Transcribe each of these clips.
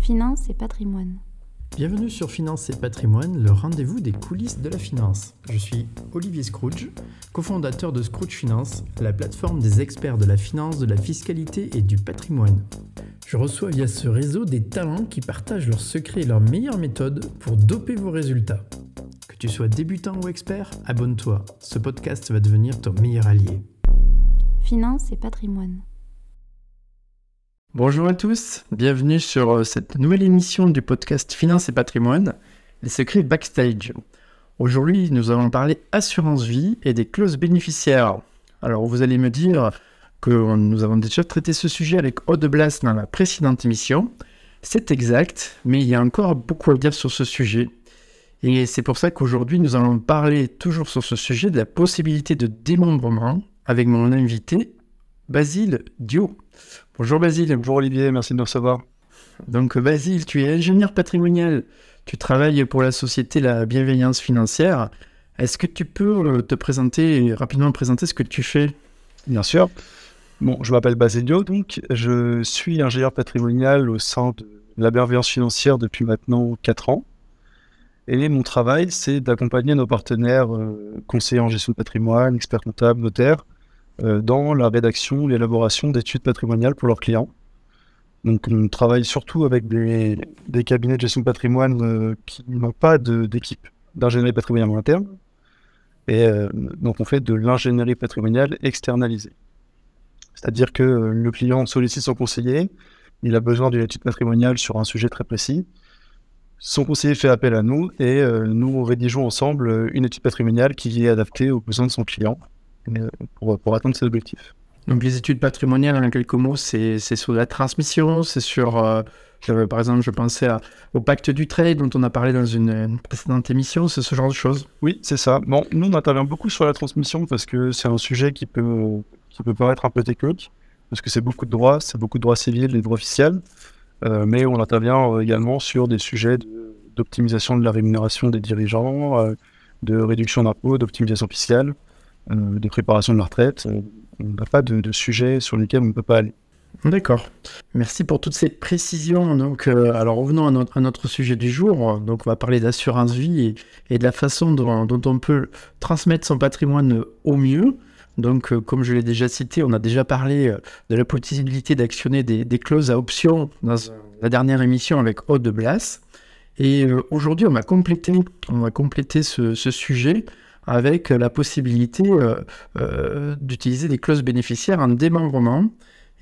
Finance et patrimoine. Bienvenue sur Finance et Patrimoine, le rendez-vous des coulisses de la finance. Je suis Olivier Scrooge, cofondateur de Scrooge Finance, la plateforme des experts de la finance, de la fiscalité et du patrimoine. Je reçois via ce réseau des talents qui partagent leurs secrets et leurs meilleures méthodes pour doper vos résultats. Que tu sois débutant ou expert, abonne-toi. Ce podcast va devenir ton meilleur allié. Finance et patrimoine. Bonjour à tous, bienvenue sur euh, cette nouvelle émission du podcast Finance et patrimoine, les secrets backstage. Aujourd'hui, nous allons parler assurance vie et des clauses bénéficiaires. Alors, vous allez me dire que nous avons déjà traité ce sujet avec Aude Blas dans la précédente émission. C'est exact, mais il y a encore beaucoup à dire sur ce sujet. Et c'est pour ça qu'aujourd'hui, nous allons parler toujours sur ce sujet de la possibilité de démembrement avec mon invité, Basile Dio. Bonjour Basile. Bonjour Olivier, merci de nous recevoir. Donc Basile, tu es ingénieur patrimonial. Tu travailles pour la société La Bienveillance Financière. Est-ce que tu peux euh, te présenter, rapidement présenter ce que tu fais? Bien sûr. Bon, je m'appelle Basilio, donc je suis ingénieur patrimonial au sein de La Bienveillance Financière depuis maintenant 4 ans. Et mon travail, c'est d'accompagner nos partenaires euh, conseillers en gestion de patrimoine, experts comptables, notaires, dans la rédaction, l'élaboration d'études patrimoniales pour leurs clients. Donc, on travaille surtout avec des, cabinets de gestion de patrimoine euh, qui n'ont pas d'équipe d'ingénierie patrimoniale interne. Et euh, donc, on fait de l'ingénierie patrimoniale externalisée. C'est-à-dire que le client sollicite son conseiller, il a besoin d'une étude patrimoniale sur un sujet très précis. Son conseiller fait appel à nous et nous rédigeons ensemble une étude patrimoniale qui est adaptée aux besoins de son client pour, pour atteindre ses objectifs. Donc les études patrimoniales, en quelques mots, c'est sur la transmission, c'est sur, euh, par exemple, je pensais au pacte du trade dont on a parlé dans une, précédente émission, c'est ce genre de choses. Oui, c'est ça. Bon, nous, on intervient beaucoup sur la transmission parce que c'est un sujet qui peut, qui peut paraître un peu technique, parce que c'est beaucoup de droits, c'est beaucoup de droits civils et de droits officiels, euh, mais on intervient euh, également sur des sujets d'optimisation de, la rémunération des dirigeants, de réduction d'impôts, d'optimisation fiscale. Euh, de préparation de la retraite. Euh, on n'a pas de, sujet sur lesquels on ne peut pas aller. D'accord. Merci pour toutes ces précisions. Donc, euh, alors revenons à notre, sujet du jour. Donc, on va parler d'assurance vie et, de la façon dont, on peut transmettre son patrimoine au mieux. Donc, comme je l'ai déjà cité, on a déjà parlé de la possibilité d'actionner des, clauses à option dans la dernière émission avec Aude de Blas. Et aujourd'hui, on va compléter, on va compléter ce sujet avec la possibilité euh, euh, d'utiliser des clauses bénéficiaires en démembrement.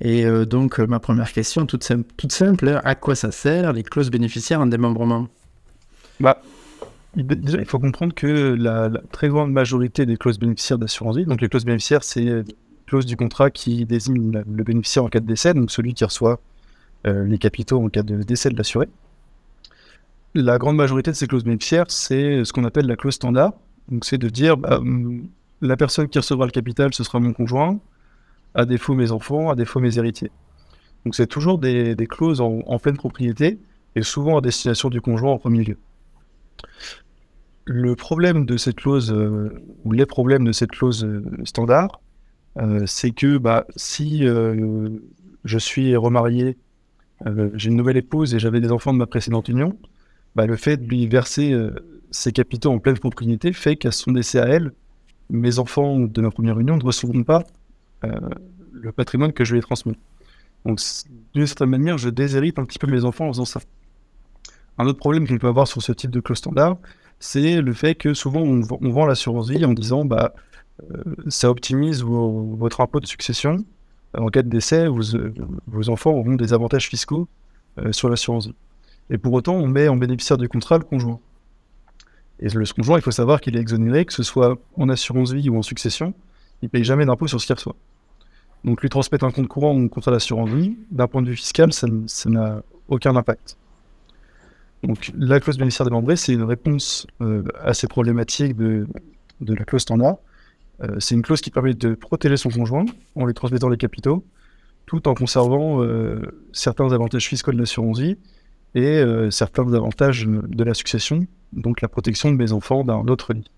Et euh, donc, ma première question, toute simple, à quoi ça sert les clauses bénéficiaires en démembrement? Bah, Déjà, il faut comprendre que la, très grande majorité des clauses bénéficiaires d'assurance vie, donc les clauses bénéficiaires, c'est les clauses du contrat qui désigne le bénéficiaire en cas de décès, donc celui qui reçoit les capitaux en cas de décès de l'assuré. La grande majorité de ces clauses bénéficiaires, c'est ce qu'on appelle la clause standard, donc c'est de dire, bah, hum, la personne qui recevra le capital, ce sera mon conjoint, à défaut mes enfants, à défaut mes héritiers. Donc c'est toujours des, clauses en, pleine propriété et souvent à destination du conjoint en premier lieu. Le problème de cette clause, euh, ou les problèmes de cette clause euh, standard, euh, c'est que bah, si je suis remarié, j'ai une nouvelle épouse et j'avais des enfants de ma précédente union, bah, le fait de lui verser ces capitaux en pleine propriété fait qu'à son décès à elle, mes enfants de ma première union ne recevront pas euh, le patrimoine que je ai transmis. Donc, d'une certaine manière, je déshérite un petit peu mes enfants en faisant ça. Un autre problème qu'on peut avoir sur ce type de clause standard, c'est le fait que souvent on, vend l'assurance vie en disant bah, euh, ça optimise votre impôt de succession. En cas de décès, vos, enfants auront des avantages fiscaux euh, sur l'assurance vie. Et pour autant, on met en bénéficiaire du contrat le conjoint. Et le conjoint, il faut savoir qu'il est exonéré, que ce soit en assurance vie ou en succession, il ne paye jamais d'impôt sur ce qu'il reçoit. Donc lui transmettre un compte courant ou un contrat d'assurance vie, d'un point de vue fiscal, ça, n'a aucun impact. Donc la clause bénéficiaire démembrée, c'est une réponse euh, à ces problématiques de, la clause standard. Euh, c'est une clause qui permet de protéger son conjoint en lui transmettant les capitaux, tout en conservant euh, certains avantages fiscaux de l'assurance vie et certains avantages de la succession, donc la protection de mes enfants d'un autre lit,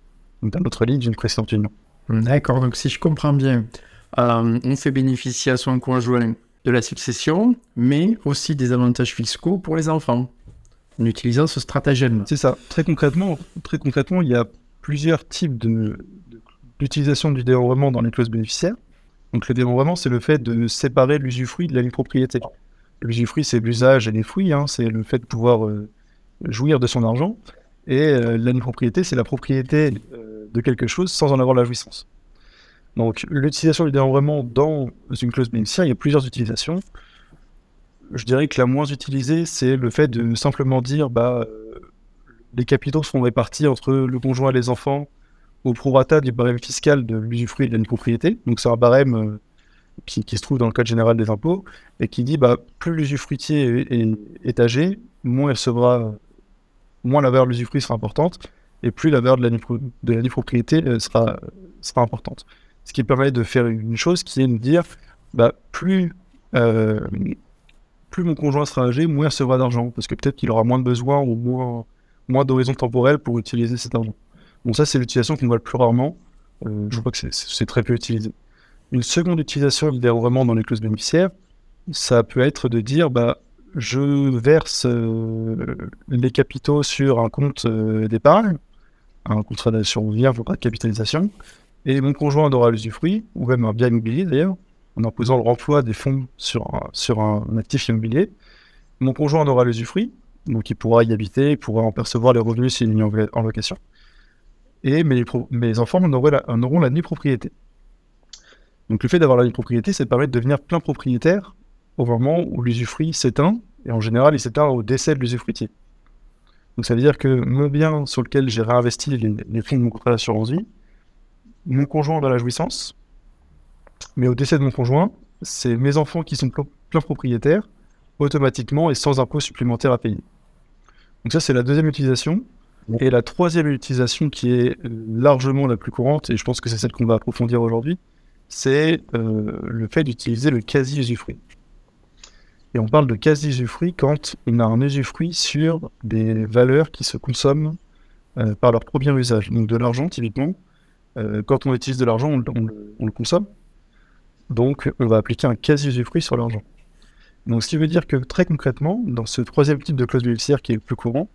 d'un autre lit d'une précédente union. D'accord, donc si je comprends bien, euh, on fait bénéficier à son conjoint de la succession, mais aussi des avantages fiscaux pour les enfants, en utilisant ce stratagème. C'est ça. Très concrètement, très concrètement, il y a plusieurs types de, d'utilisation du démembrement dans les clauses bénéficiaires. Donc le démembrement, c'est le fait de séparer l'usufruit de la propriété. L'usufruit, c'est l'usage et les fruits, hein, c'est le fait de pouvoir euh, jouir de son argent. Et euh, la propriété, c'est la propriété euh, de quelque chose sans en avoir la jouissance. Donc l'utilisation du démembrement dans une clause bénéficiaire, il y a plusieurs utilisations. Je dirais que la moins utilisée, c'est le fait de simplement dire bah, les capitaux seront répartis entre le conjoint et les enfants au prorata du barème fiscal de l'usufruit de la propriété. Donc c'est un barème qui, se trouve dans le code général des impôts et qui dit bah, plus l'usufruitier est, âgé, moins elle sera, moins la valeur de l'usufruit sera importante et plus la valeur de la, de propriété euh, sera, importante. Ce qui permet de faire une chose qui est de dire bah, plus, euh, plus mon conjoint sera âgé, moins il recevra d'argent parce que peut-être qu'il aura moins de besoins ou moins, moins d'horizon temporel pour utiliser cet argent. Bon, ça, c'est l'utilisation qu'on voit le plus rarement. Euh, je vois que c'est très peu utilisé. Une seconde utilisation du déroulement dans les clauses bénéficiaires, ça peut être de dire bah, je verse euh, les capitaux sur un compte euh, d'épargne, un contrat d'assurance vie, de capitalisation, et mon conjoint aura l'usufruit, ou même un bien immobilier d'ailleurs, en imposant le remploi des fonds sur un, actif immobilier. Mon conjoint aura l'usufruit, donc il pourra y habiter, il pourra en percevoir les revenus s'il est en location et mes, mes enfants en auront, la, en auront la nue propriété. Donc le fait d'avoir la nue propriété, ça permet de devenir plein propriétaire au moment où l'usufruit s'éteint, et en général il s'éteint au décès de l'usufruitier. Donc ça veut dire que mon bien sur lequel j'ai réinvesti les, fonds de mon contrat d'assurance vie, mon conjoint dans la jouissance, mais au décès de mon conjoint, c'est mes enfants qui sont plein propriétaires, automatiquement et sans impôt supplémentaire à payer. Donc ça c'est la deuxième utilisation. Et la troisième utilisation qui est euh, largement la plus courante, et je pense que c'est celle qu'on va approfondir aujourd'hui, c'est euh, le fait d'utiliser le quasi-usufruit. Et on parle de quasi-usufruit quand on a un usufruit sur des valeurs qui se consomment euh, par leur premier usage. Donc de l'argent, typiquement. quand on utilise de l'argent, on, le consomme. Donc on va appliquer un quasi-usufruit sur l'argent. Donc ce qui veut dire que très concrètement, dans ce troisième type de clause bénéficiaire qui est le plus courant,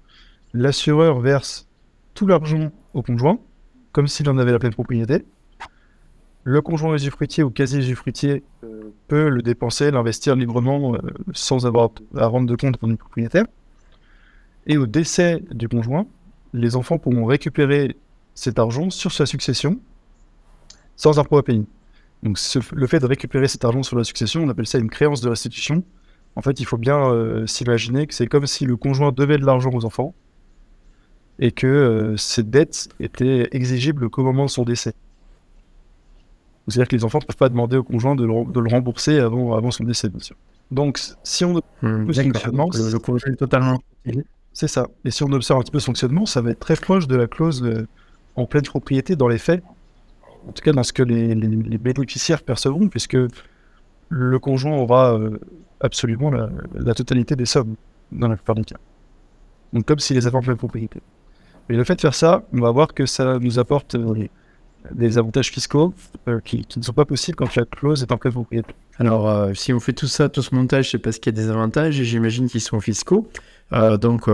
l'assureur verse tout l'argent au conjoint, comme s'il en avait la pleine propriété. Le conjoint usufruitier ou quasi-usufruitier euh, peut le dépenser, l'investir librement euh, sans avoir à rendre de compte pour une propriétaire. Et au décès du conjoint, les enfants pourront récupérer cet argent sur sa succession sans impôt à payer. Donc le fait de récupérer cet argent sur la succession, on appelle ça une créance de restitution. En fait, il faut bien euh, s'imaginer que c'est comme si le conjoint devait de l'argent aux enfants et que cette dette était exigible qu'au moment de son décès. C'est-à-dire que les enfants ne peuvent pas demander au conjoint de le, de le rembourser avant, avant son décès, bien sûr. Donc, si on hmm, fonctionnement, le, conjoint est totalement. C'est ça. Et si on observe un petit peu ce fonctionnement, ça va être très proche de la clause euh, en pleine propriété dans les faits. En tout cas, dans ce que les, les, bénéficiaires percevront, puisque le conjoint aura euh, absolument la, la, totalité des sommes dans la plupart des cas. Donc, comme s'il les avait en pleine propriété. Et le fait de faire ça, on va voir que ça nous apporte euh, des avantages fiscaux euh, qui, ne sont pas possibles quand la clause est en pleine propriété. Alors, euh, si on fait tout ça, tout ce montage, c'est parce qu'il y a des avantages et j'imagine qu'ils sont fiscaux. donc,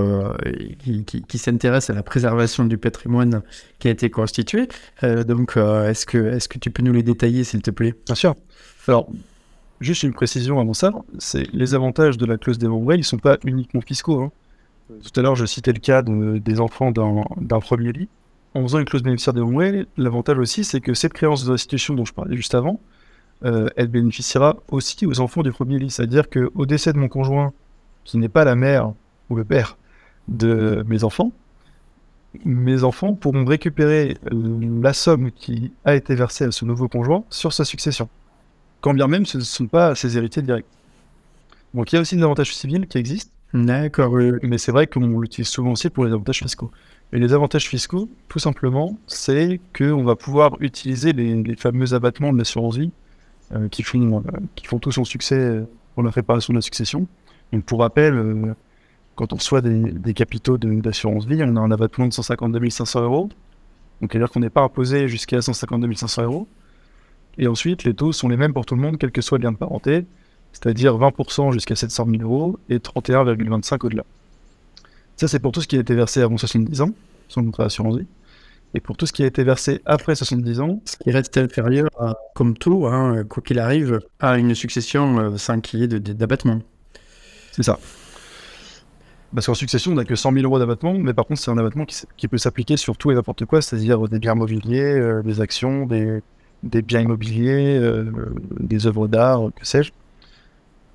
qui, qui, s'intéressent à la préservation du patrimoine qui a été constitué. donc, est-ce que, est que tu peux nous les détailler, s'il te plaît? Bien sûr. Alors, juste une précision avant ça, c'est les avantages de la clause démembrée, ils ne sont pas uniquement fiscaux. Hein. Tout à l'heure, je citais le cas des enfants d'un premier lit. En faisant une clause bénéficiaire démembrée, l'avantage aussi, c'est que cette créance de restitution dont je parlais juste avant, euh, elle bénéficiera aussi aux enfants du premier lit. C'est-à-dire qu'au décès de mon conjoint, qui n'est pas la mère ou le père de mes enfants, mes enfants pourront récupérer la somme qui a été versée à ce nouveau conjoint sur sa succession. Quand bien même ce ne sont pas ses héritiers directs. Donc il y a aussi des avantages civils qui existent. D'accord, mais c'est vrai qu'on l'utilise souvent aussi pour les avantages fiscaux. Et les avantages fiscaux, tout simplement, c'est qu'on va pouvoir utiliser les, fameux abattements de l'assurance vie euh, qui, font, euh, qui font tout son succès pour la préparation de la succession. Donc, pour rappel, euh, quand on reçoit des, capitaux d'assurance vie, on a un abattement de 152 500 euros. Donc, c'est-à-dire qu'on n'est pas imposé jusqu'à 152 500 euros. Et ensuite, les taux sont les mêmes pour tout le monde, quel que soit le lien de parenté. c'est-à-dire 20% jusqu'à 700 000 euros et 31,25 au-delà. Ça, c'est pour tout ce qui a été versé avant 70 ans, son contrat d'assurance vie. Et pour tout ce qui a été versé après 70 ans, Ce qui reste inférieur, à- comme tout, hein, quoi qu'il arrive, à une succession euh, sans qu'il y ait d'abattement. c'est ça. Parce qu'en succession, on n'a que 100 000 euros d'abattement, mais par contre, c'est un abattement qui, peut s'appliquer sur tout et n'importe quoi, c'est-à-dire des biens immobiliers, euh, des actions, des, des biens immobiliers, euh, des œuvres d'art, que sais-je.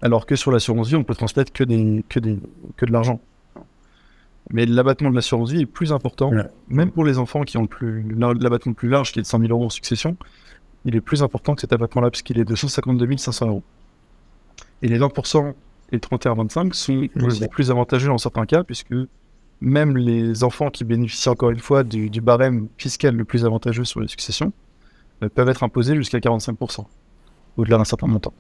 Alors que sur l'assurance vie, on peut transmettre que, des, que, des, que de l'argent. Mais l'abattement de l'assurance vie est plus important, Ouais. même pour les enfants qui ont le plus- l'abattement le plus large, qui est de 100 000 euros en succession, il est plus important que cet abattement-là, puisqu'il est de 152 500 euros. Et les 20% et le 31-25 sont aussi plus avantageux dans certains cas, puisque même les enfants qui bénéficient encore une fois du, du barème fiscal le plus avantageux sur les successions euh, peuvent être imposés jusqu'à 45%, au-delà d'un certain montant.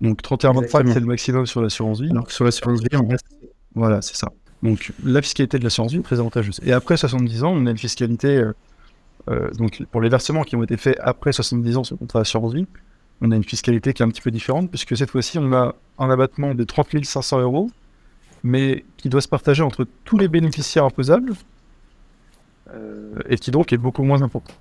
Donc 31-25, Exactement. c'est le maximum sur l'assurance vie. Alors que sur l'assurance vie, on reste Voilà, c'est ça. Donc la fiscalité de l'assurance vie est très avantageuse. Et après 70 ans, on a une fiscalité, euh, euh, donc pour les versements qui ont été faits après 70 ans sur le contrat d'assurance vie, on a une fiscalité qui est un petit peu différente, puisque cette fois-ci, on a un abattement de 30 500 euros, mais qui doit se partager entre tous les bénéficiaires imposables, euh, et qui donc est beaucoup moins important.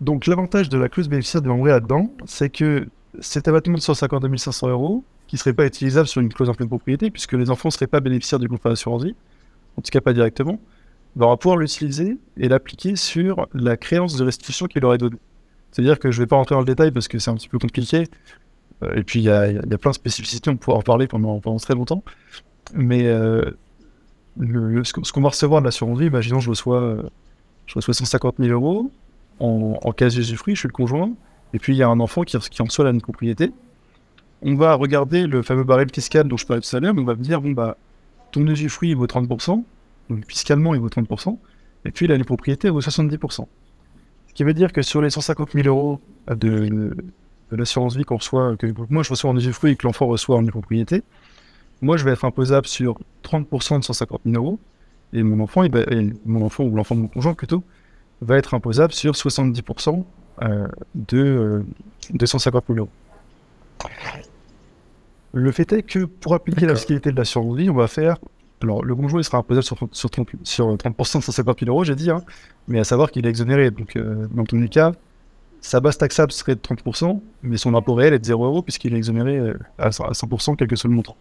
Donc l'avantage de la clause bénéficiaire de l'embré là-dedans, c'est que cet abattement de 152 500 euros, qui ne serait pas utilisable sur une clause en pleine propriété, puisque les enfants ne seraient pas bénéficiaires du contrat d'assurance vie, en tout cas pas directement, on va pouvoir l'utiliser et l'appliquer sur la créance de restitution qu'il aurait donnée. C'est-à-dire que je ne vais pas rentrer dans le détail parce que c'est un petit peu compliqué, euh, et puis il y a, plein de spécificités, on pourra en parler pendant, très longtemps, mais euh, ce qu'on va recevoir de l'assurance vie, imaginons je reçois, euh, je reçois 150 000 euros en, en cas d'usufruit, je suis le conjoint, et puis il y a un enfant qui, qui en reçoit la propriété, on va regarder le fameux barème fiscal dont je parlais tout à l'heure, mais on va me dire, bon, bah, ton usufruit il vaut 30%, donc fiscalement il vaut 30%, et puis la propriété vaut 70%. Ce qui veut dire que sur les 150 000 euros de, de l'assurance vie qu'on reçoit, que moi je reçois en usufruit et que l'enfant reçoit en propriété, moi je vais être imposable sur 30% de 150 000 euros, et mon enfant, il va- et mon enfant ou l'enfant de mon conjoint plutôt, va être imposable sur 70% euh, de, euh, de 150 000 euros. Le fait est que pour appliquer la fiscalité de l'assurance vie, on va faire. Alors, le conjoint il sera imposable sur, 30 sur 30, sur 30% de 150 000 euros, j'ai dit, hein, mais à savoir qu'il est exonéré. Donc, euh, dans tous les cas, sa base taxable serait de 30%, mais son impôt réel est de 0 euros puisqu'il est exonéré euh, à 100%, à 100%, quel que soit le montant.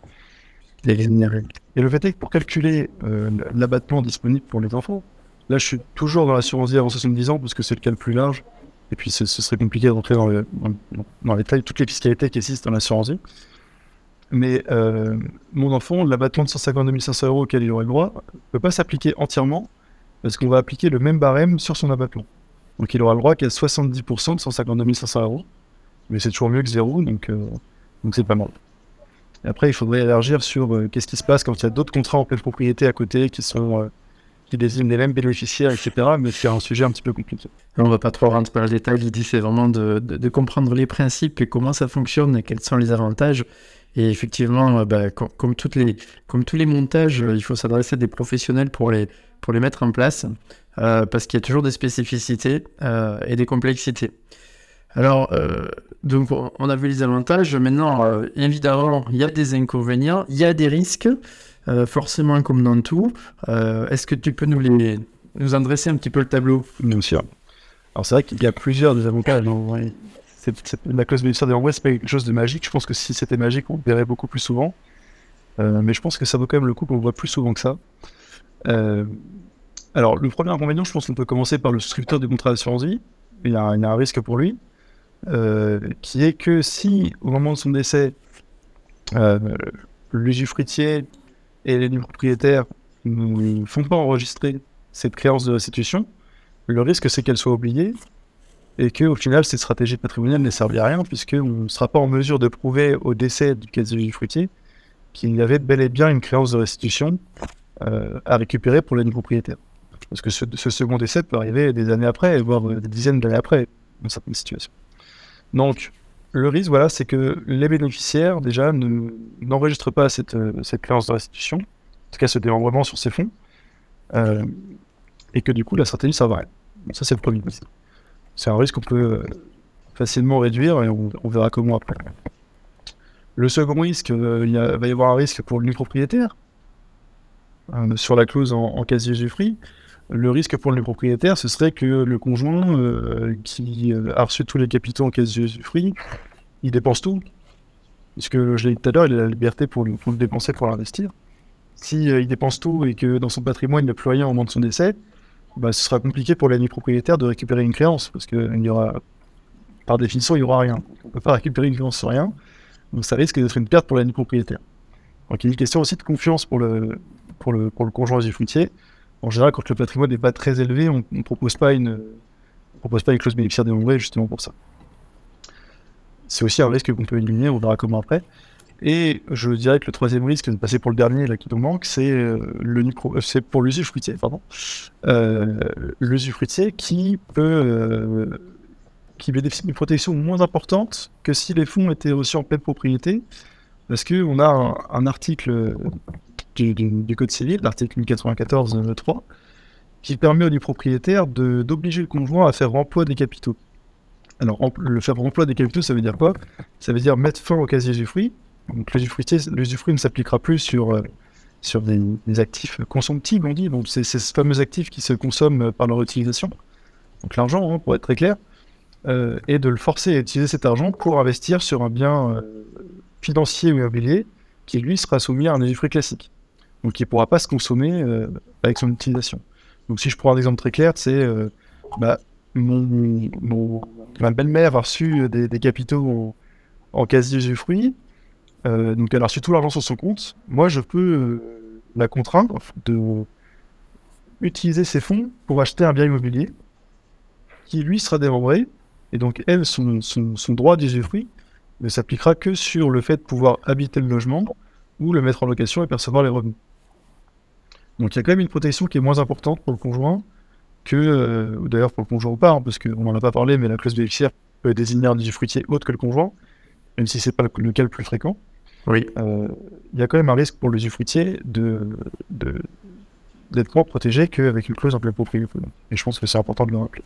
exonéré. Et le fait est que pour calculer euh, l'abattement disponible pour les enfants, là je suis toujours dans l'assurance vie avant 70 ans parce que c'est le cas le plus large. Et puis ce, ce serait compliqué de rentrer dans, le, dans, dans les détails, toutes les fiscalités qui existent dans l'assurance vie. Mais euh, mon enfant, l'abattement de 152 500 euros auquel il aurait le droit ne peut pas s'appliquer entièrement parce qu'on va appliquer le même barème sur son abattement. Donc il aura le droit qu'à 70% de 152 500 euros. Mais c'est toujours mieux que zéro, donc euh, donc c'est pas mal. Après, il faudrait élargir sur euh, qu'est-ce qui se passe quand il y a d'autres contrats en pleine propriété à côté qui sont qui désignent les mêmes bénéficiaires, etc. Mais c'est un sujet un petit peu compliqué. On va pas trop rentrer dans le détail. L'idée, c'est vraiment de- de comprendre les principes et comment ça fonctionne et quels sont les avantages. Et effectivement, euh, bah, com- comme, tous les montages, euh, il faut s'adresser à des professionnels pour les, mettre en place euh, parce qu'il y a toujours des spécificités et des complexités. Alors, donc, on a vu les avantages. Maintenant, évidemment, il y a des inconvénients, il y a des risques, forcément comme dans tout. Est-ce que tu peux nous, les, un petit peu le tableau? Bien sûr. Alors c'est vrai qu'il y a plusieurs des avantages. C'est- la clause bénéficiaire des renvois, c'est pas quelque chose de magique. Je pense que si c'était magique, on le verrait beaucoup plus souvent. Euh, mais je pense que ça vaut quand même le coup qu'on le voit plus souvent que ça. Euh, alors, le premier inconvénient, je pense qu'on peut commencer par le souscripteur du contrat d'assurance vie. Il y, a, un- risque pour lui, euh, qui est que si, au moment de son décès, euh, l'usufruitier et les propriétaires ne font pas enregistrer cette créance de restitution, le risque c'est qu'elle soit oubliée et que au final cette stratégie patrimoniale ne servi à rien puisqu'on ne sera pas en mesure de prouver au décès du quasi fruitier qu'il y avait bel et bien une créance de restitution euh, à récupérer pour les propriétaires. Parce que ce, second décès peut arriver des années après, voire euh, des dizaines d'années après, dans certaines situations. Donc, le risque, voilà, c'est que les bénéficiaires, déjà, ne- n'enregistrent pas cette, euh, cette créance de restitution, en tout cas ce démembrement sur ces fonds, et que du coup, la stratégie serve à rien. Donc ça, c'est le premier risque. C'est un risque qu'on peut euh, facilement réduire et on, verra comment après. Le second risque, euh, il va y avoir un risque pour le nu propriétaire euh, sur la clause en, en quasi usufruit. Le risque pour le propriétaire, ce serait que le conjoint qui a reçu tous les capitaux en quasi usufruit, il dépense tout. Puisque je l'ai dit tout à l'heure, il a la liberté pour le, le dépenser, pour l'investir. Si euh, il dépense tout et que dans son patrimoine, plus rien au moment de son décès, bah, ce sera compliqué pour l'année propriétaire de récupérer une créance, parce que y aura, par définition, il n'y aura rien. On ne peut pas récupérer une créance sur rien, donc ça risque d'être une perte pour l'année propriétaire. Donc il y a une question aussi de confiance pour le, pour le, pour le conjoint. En général, quand le patrimoine n'est pas très élevé, on ne propose pas une, propose pas une clause bénéficiaire dénombrée justement pour ça. C'est aussi un risque qu'on peut éliminer, on verra comment après. Et je dirais que le troisième risque, de passer pour le dernier là qui nous manque, c'est euh, le euh, c'est pour l'usufruitier, pardon. Euh, l'usufruitier qui peut qui bénéficie d'une protection moins importante que si les fonds étaient reçus en pleine propriété, parce que on a un, article du, du- du Code civil, l'article 1094.3, qui permet au nu propriétaire d'obliger le conjoint à faire emploi des capitaux. Alors, le faire emploi des capitaux, ça veut dire quoi? Ça veut dire mettre fin au quasi-usufruit. Donc, l'usufruit ne s'appliquera plus sur, euh, sur des, actifs consomptibles, on dit. Donc, c'est ces fameux actifs qui se consomment par leur utilisation. Donc, l'argent, hein, pour être très clair. Euh, et de le forcer à utiliser cet argent pour investir sur un bien euh, financier ou immobilier qui, lui, sera soumis à un usufruit classique. Donc, il ne pourra pas se consommer euh, avec son utilisation. Donc, si je prends un exemple très clair, c'est bah, mon, ma belle-mère a reçu des, des capitaux en, en quasi-usufruit. Euh, donc, elle a reçu tout l'argent sur son compte. Moi, je peux euh, la contraindre de utiliser ces fonds pour acheter un bien immobilier qui, lui, sera démembré. Et donc, elle, son, son, son droit d'usufruit ne s'appliquera que sur le fait de pouvoir habiter le logement ou le mettre en location et percevoir les revenus. Donc, il y a quand même une protection qui est moins importante pour le conjoint que, euh, ou d'ailleurs pour le conjoint ou pas, hein, parce qu'on n'en a pas parlé, mais la clause bénéficiaire peut désigner un usufruitier autre que le conjoint, même si c'est pas le cas le plus fréquent. Oui. Euh, Il y a quand même un risque pour l'usufruitier de, de, d'être moins protégé qu'avec une clause en pleine propriété. Et je pense que c'est important de le rappeler.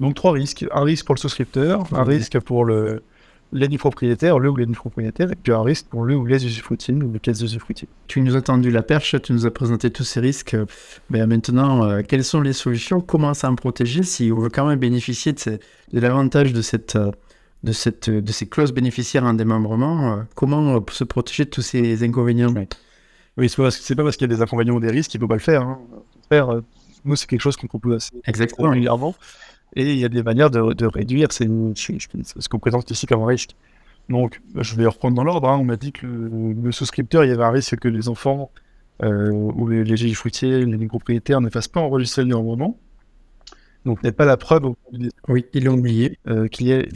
Donc trois risques. Un risque pour le souscripteur, un risque pour le l'ennemi propriétaire, le ou l'ennemi propriétaire, et puis un risque pour le ou les usufruitiers ou les usufruitiers. Tu nous as tendu la perche, tu nous as présenté tous ces risques. Ben maintenant, euh, quelles sont les solutions? Comment s'en protéger si on veut quand même bénéficier de, ces- de l'avantage de, cette, euh, de, cette, de ces clauses bénéficiaires en démembrement euh, Comment euh, se protéger de tous ces inconvénients? Oui, c'est pas, parce- c'est pas parce qu'il y a des inconvénients ou des risques qu'il faut pas le faire. Hein. Euh, nous, c'est quelque chose qu'on propose assez Exactement. régulièrement. Et il y a des manières de, de réduire ces- ce qu'on présente ici comme un risque. Donc, je vais reprendre dans l'ordre. hein. On m'a dit que le, le souscripteur, il y avait un risque que les enfants euh, ou les, les fruitiers, les propriétaires ne fassent pas enregistrer le démembrement. Donc, n'est pas la preuve Oui, ils l'ont oublié. euh, qu'il y ait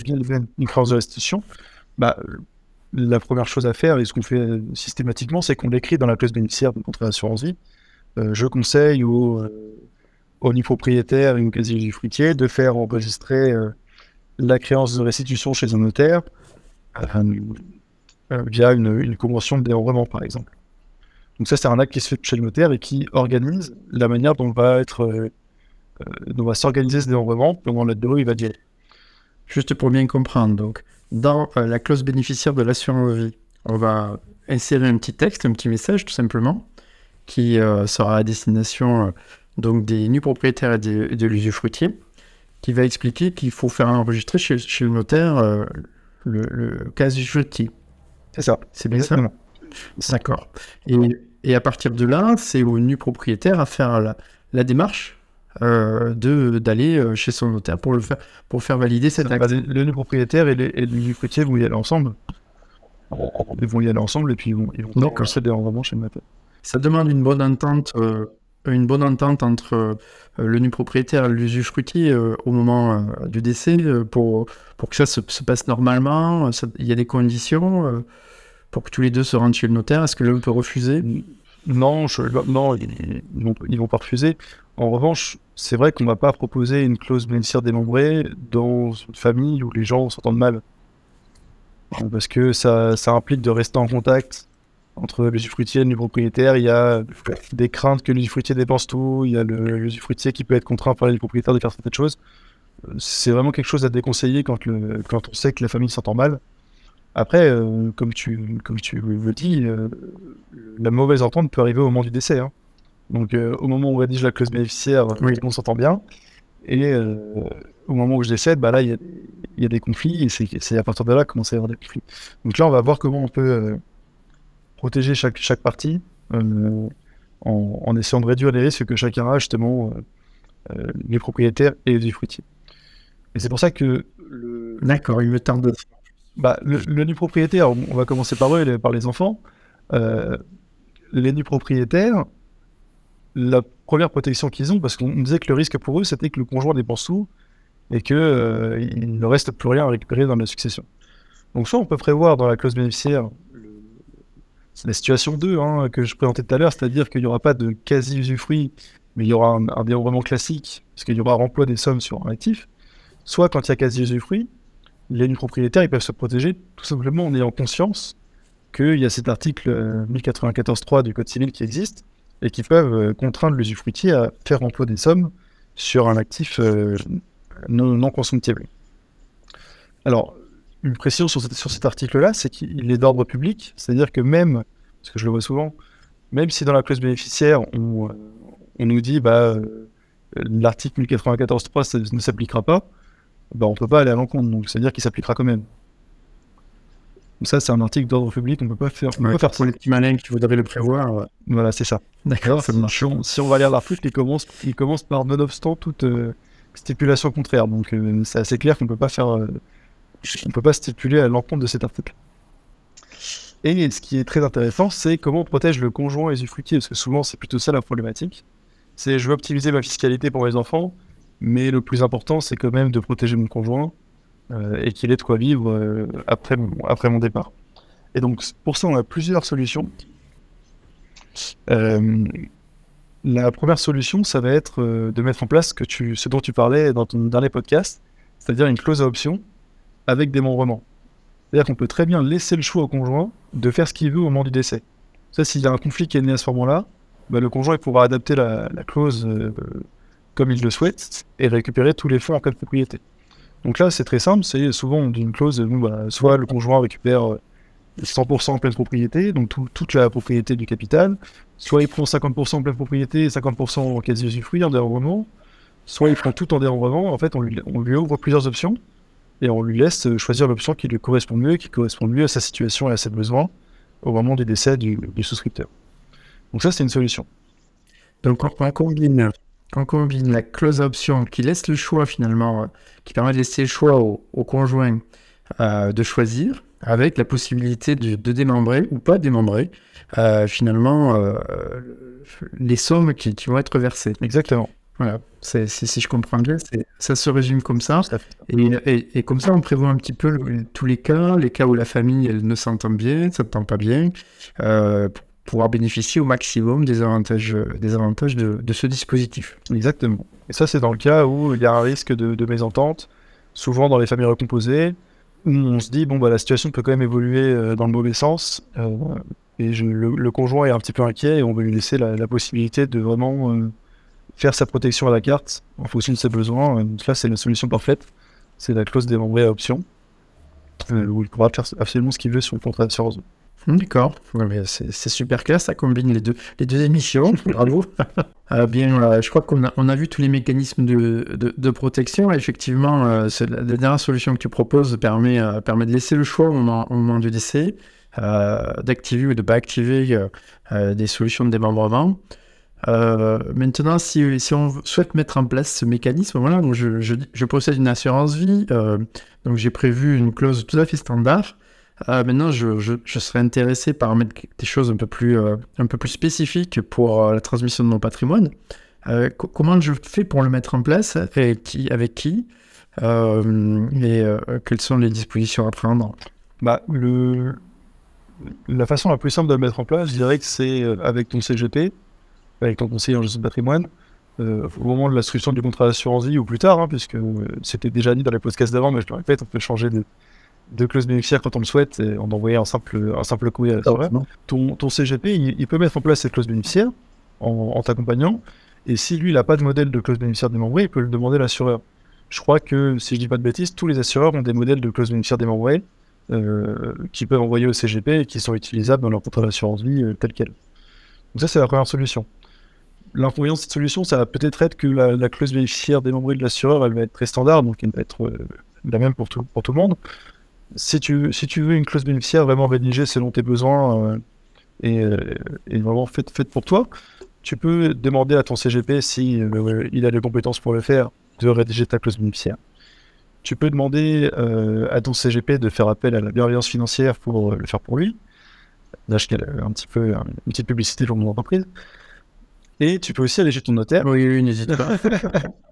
une créance de restitution. Bah, euh, la première chose à faire, et ce qu'on fait euh, systématiquement, c'est qu'on l'écrit dans la clause bénéficiaire du contrat d'assurance vie. Euh, je conseille aux, aux propriétaires et aux quasi-fruitiers de faire enregistrer euh, la créance de restitution chez un notaire via une, une convention de démembrement, par exemple. Donc ça, c'est un acte qui se fait chez le notaire et qui organise la manière dont va être, euh, dont va s'organiser ce démembrement pendant la durée où il va durer. Juste pour bien comprendre, donc, dans euh, la clause bénéficiaire de l'assurance vie, on va insérer un petit texte, un petit message tout simplement, qui euh, sera à destination euh, donc des nus propriétaires et, de l'usufruitier, qui va expliquer qu'il faut faire enregistrer chez, chez le notaire euh, le, le cas usufruitier. C'est ça. C'est bien ça Exactement. D'accord. Et, et à partir de là, c'est au nu propriétaire à faire la, la démarche euh, de d'aller euh, chez son notaire pour le faire pour faire valider cet Bah, acte. le nu propriétaire et, les, et l'usufruitier vont y aller ensemble. Ils vont y aller ensemble et puis ils vont, ils vont D'accord. enregistrer le démembrement chez le notaire. Ça demande une bonne entente, euh, une bonne entente entre euh, le nu propriétaire et l'usufruitier au moment du décès pour, pour que ça se, se passe normalement. Il y a des conditions pour que tous les deux se rendent chez le notaire. Est-ce que l'un peut refuser? Non, je- non ils, ils vont, ils vont pas refuser. En revanche, c'est vrai qu'on va pas proposer une clause bénéficiaire démembrée dans une famille où les gens s'entendent mal. Parce que ça, implique de rester en contact entre l'usufruitier et le propriétaire. Il y a des craintes que l'usufruitier dépense tout. Il y a le l'usufruitier qui peut être contraint par les propriétaires de faire certaines choses. C'est vraiment quelque chose à déconseiller quand, on sait que la famille s'entend mal. Après, euh, comme, tu, comme tu le dis, euh, la mauvaise entente peut arriver au moment du décès. hein. Donc, euh, au moment où on rédige la clause bénéficiaire, Oui. on s'entend bien. Et euh, au moment où je décède, bah là, il y a, il y a des conflits. Et c'est à partir de là que commence à y avoir des conflits. Donc là, on va voir comment on peut euh, protéger chaque, chaque partie euh, en, en essayant de réduire les risques que chacun a, justement, euh, euh, les propriétaires et les usufruitiers. Et c'est pour ça que le, D'accord, il me tarde de... bah, le, le nu propriétaire, on va commencer par eux, les- par les enfants. Euh, les nus propriétaires, la première protection qu'ils ont, parce qu'on disait que le risque pour eux, c'était que le conjoint dépense tout et que euh, ne reste plus rien à récupérer dans la succession. Donc soit on peut prévoir dans la clause bénéficiaire c'est la situation 2 hein, que je présentais tout à l'heure, c'est-à-dire qu'il n'y aura pas de quasi-usufruit, mais il y aura un, dénombrement classique, parce qu'il y aura remploi des sommes sur un actif. Soit quand il y a quasi-usufruit, les nus propriétaires peuvent se protéger tout simplement en ayant conscience qu'il y a cet article euh, 1094.3 du Code civil qui existe et qui peuvent euh, contraindre l'usufruitier à faire emploi des sommes sur un actif euh, non, consommables. Alors, une précision sur, cet- article-là, c'est qu'il est d'ordre public, c'est-à-dire que même, parce que je le vois souvent, même si dans la clause bénéficiaire, on, euh, nous dit bah, l'article 1094.3 ça ne s'appliquera pas, bah, on peut pas aller à l'encontre, donc c'est-à-dire qu'il s'appliquera quand même. Donc ça, c'est un article d'ordre public, on peut pas faire, on peut Ouais, pas faire pour les petits malins qui voudraient le prévoir. ouais. Voilà, c'est ça. D'accord. Si on, si on va lire l'article, il commence, il commence par nonobstant toute euh, stipulation contraire. Donc euh, c'est assez clair qu'on peut pas faire, euh, on peut pas stipuler à l'encontre de cet article. Et ce qui est très intéressant, c'est comment on protège le conjoint et usufruitier, parce que souvent c'est plutôt ça la problématique. C'est je veux optimiser ma fiscalité pour mes enfants, mais le plus important c'est quand même de protéger mon conjoint euh, et qu'il ait de quoi vivre euh, après, mon, départ. Et donc pour ça on a plusieurs solutions. Euh, la première solution, ça va être euh, de mettre en place ce, dont tu parlais dans ton dernier podcast, c'est-à-dire une clause à option avec démembrement. C'est-à-dire qu'on peut très bien laisser le choix au conjoint de faire ce qu'il veut au moment du décès. Ça, s'il y a un conflit qui est né à ce moment-là, bah, le conjoint il pourra adapter la, la clause euh, comme il le souhaite et récupérer tous les fonds en cas de propriété. Donc là, c'est très simple, c'est souvent on dit une clause, euh, soit le conjoint récupère euh, 100% en pleine propriété, donc tout- toute la propriété du capital, soit il prend 50% en pleine propriété et 50% en quasi-usufruit en dénombrement, soit il prend tout en dénombrement. En fait, on lui, ouvre plusieurs options et on lui laisse euh, choisir l'option qui lui correspond mieux, qui correspond mieux à sa situation et à ses besoins au moment du décès du, du souscripteur. Donc ça, c'est une solution. Donc on, on combine, on combine la clause à option qui laisse le choix finalement, euh, qui permet de laisser le choix au, au conjoint euh, de choisir, avec la possibilité de, de démembrer ou pas démembrer euh, finalement euh, les sommes qui, qui vont être versées. Exactement. Voilà, c'est, c'est- si je comprends bien, c'est- ça se résume comme ça. Et, et- et comme ça, on prévoit un petit peu le- tous les cas, les cas où la famille elle ne s'entend bien, ne s'entend pas bien, pour pouvoir bénéficier au maximum des avantages, des avantages de, ce dispositif. Exactement. Et ça, c'est dans le cas où il y a un risque de, mésentente, souvent dans les familles recomposées, où on se dit, bon, bah, la situation peut quand même évoluer euh, dans le mauvais sens, euh, et le, conjoint est un petit peu inquiet, et on veut lui laisser la, possibilité de vraiment euh, faire sa protection à la carte, en fonction de ses besoins. Donc là, c'est la solution parfaite, c'est la clause démembrée à option, où il pourra faire absolument ce qu'il veut sur le contrat d'assurance. Hmm, D'accord, Ouais, c'est super clair, ça combine les deux, les deux émissions, bravo. Euh, bien, euh, je crois qu'on a, on a vu tous les mécanismes de, de, protection. Effectivement, euh, la, dernière solution que tu proposes permet, permet de laisser le choix au moment, au moment du décès, d'activer ou de ne pas activer des solutions de démembrement. Maintenant, si, si on souhaite mettre en place ce mécanisme, voilà, donc je, je, je possède une assurance vie, donc j'ai prévu une clause tout à fait standard. Euh, maintenant, je, serais intéressé par mettre des choses un peu plus, euh, spécifiques pour euh, la transmission de mon patrimoine. Co- comment je fais pour le mettre en place? Et avec qui? Et quelles sont les dispositions à prendre? Bah. La façon la plus simple de le mettre en place, je dirais que c'est avec ton CGP, avec ton conseiller en gestion de patrimoine, au moment de l'instruction du contrat d'assurance vie ou plus tard, hein, puisque c'était déjà dit dans les podcasts d'avant, mais je le répète, on peut changer de, de clause bénéficiaire quand on le souhaite et en envoyer un simple, un simple courrier à l'assureur. Ton, ton CGP, il, il peut mettre en place cette clause bénéficiaire en, en t'accompagnant, et si lui, il n'a pas de modèle de clause bénéficiaire démembrée, il peut le demander à l'assureur. Je crois que, si je dis pas de bêtises, tous les assureurs ont des modèles de clause bénéficiaire démembrée, euh, qu'ils peuvent envoyer au CGP et qui sont utilisables dans leur contrat d'assurance vie euh, tel quel. Donc ça, c'est la première solution. L'inconvénient de cette solution, ça va peut-être être que la, la clause bénéficiaire démembrée de l'assureur, elle va être très standard, donc elle va être euh, la même pour tout, pour tout le monde. Si tu, si tu veux une clause bénéficiaire vraiment rédigée selon tes besoins euh, et, euh, et vraiment faite, pour toi, tu peux demander à ton CGP si euh, il a les compétences pour le faire de rédiger ta clause bénéficiaire. Tu peux demander euh, à ton CGP de faire appel à la bienveillance financière pour euh, le faire pour lui. Là, je calme un petit peu une petite publicité pour mon entreprise. Et tu peux aussi chez ton notaire. Oui, oui, n'hésite pas.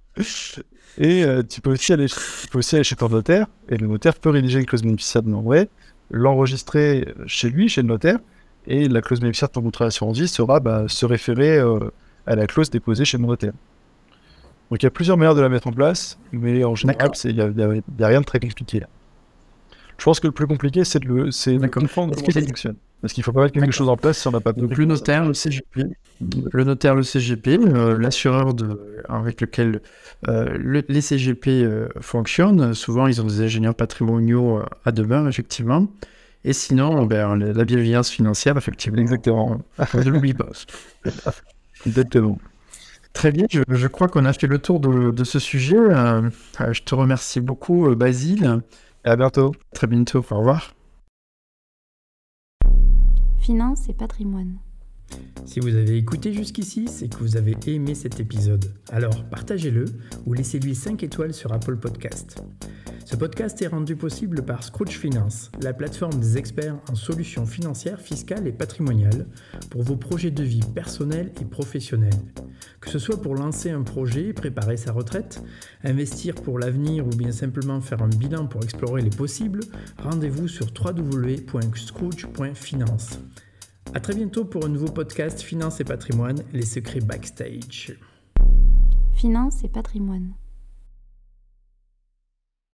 Et euh, tu, peux aussi aller, tu peux aussi aller chez ton notaire. Et le notaire peut rédiger une clause bénéficiaire de l'envoi, l'enregistrer chez lui, chez le notaire. Et la clause bénéficiaire de ton contrat d'assurance vie sera bah, se référer euh, à la clause déposée chez mon notaire. Donc il y a plusieurs manières de la mettre en place, mais en général, il n'y a, rien de très compliqué là. Je pense que le plus compliqué, c'est de, le- comprendre comment ça fonctionne. Parce qu'il faut pas mettre quelque chose en place si on n'a pas Donc compris le notaire, le CGP, le notaire, le CGP, euh, l'assureur de- avec lequel euh, le- les CGP euh, fonctionnent. Souvent, ils ont des ingénieurs patrimoniaux à demeure, effectivement. Et sinon, ben, la la bienveillance financière, effectivement. Exactement. Je ne l'oublie pas. Exactement. Très bien, je, je crois qu'on a fait le tour de, de ce sujet. Je te remercie beaucoup, Basile. Et à bientôt. Très bientôt, au revoir. Finance et patrimoine. Si vous avez écouté jusqu'ici, c'est que vous avez aimé cet épisode. Alors partagez-le ou laissez-lui 5 étoiles sur Apple Podcast. Ce podcast est rendu possible par Scrooge Finance, la plateforme des experts en solutions financières, fiscales et patrimoniales pour vos projets de vie personnels et professionnels. Que ce soit pour lancer un projet, préparer sa retraite, investir pour l'avenir ou bien simplement faire un bilan pour explorer les possibles, rendez-vous sur www.scrooge.finance. A très bientôt pour un nouveau podcast Finance et patrimoine, les secrets backstage. Finance et patrimoine.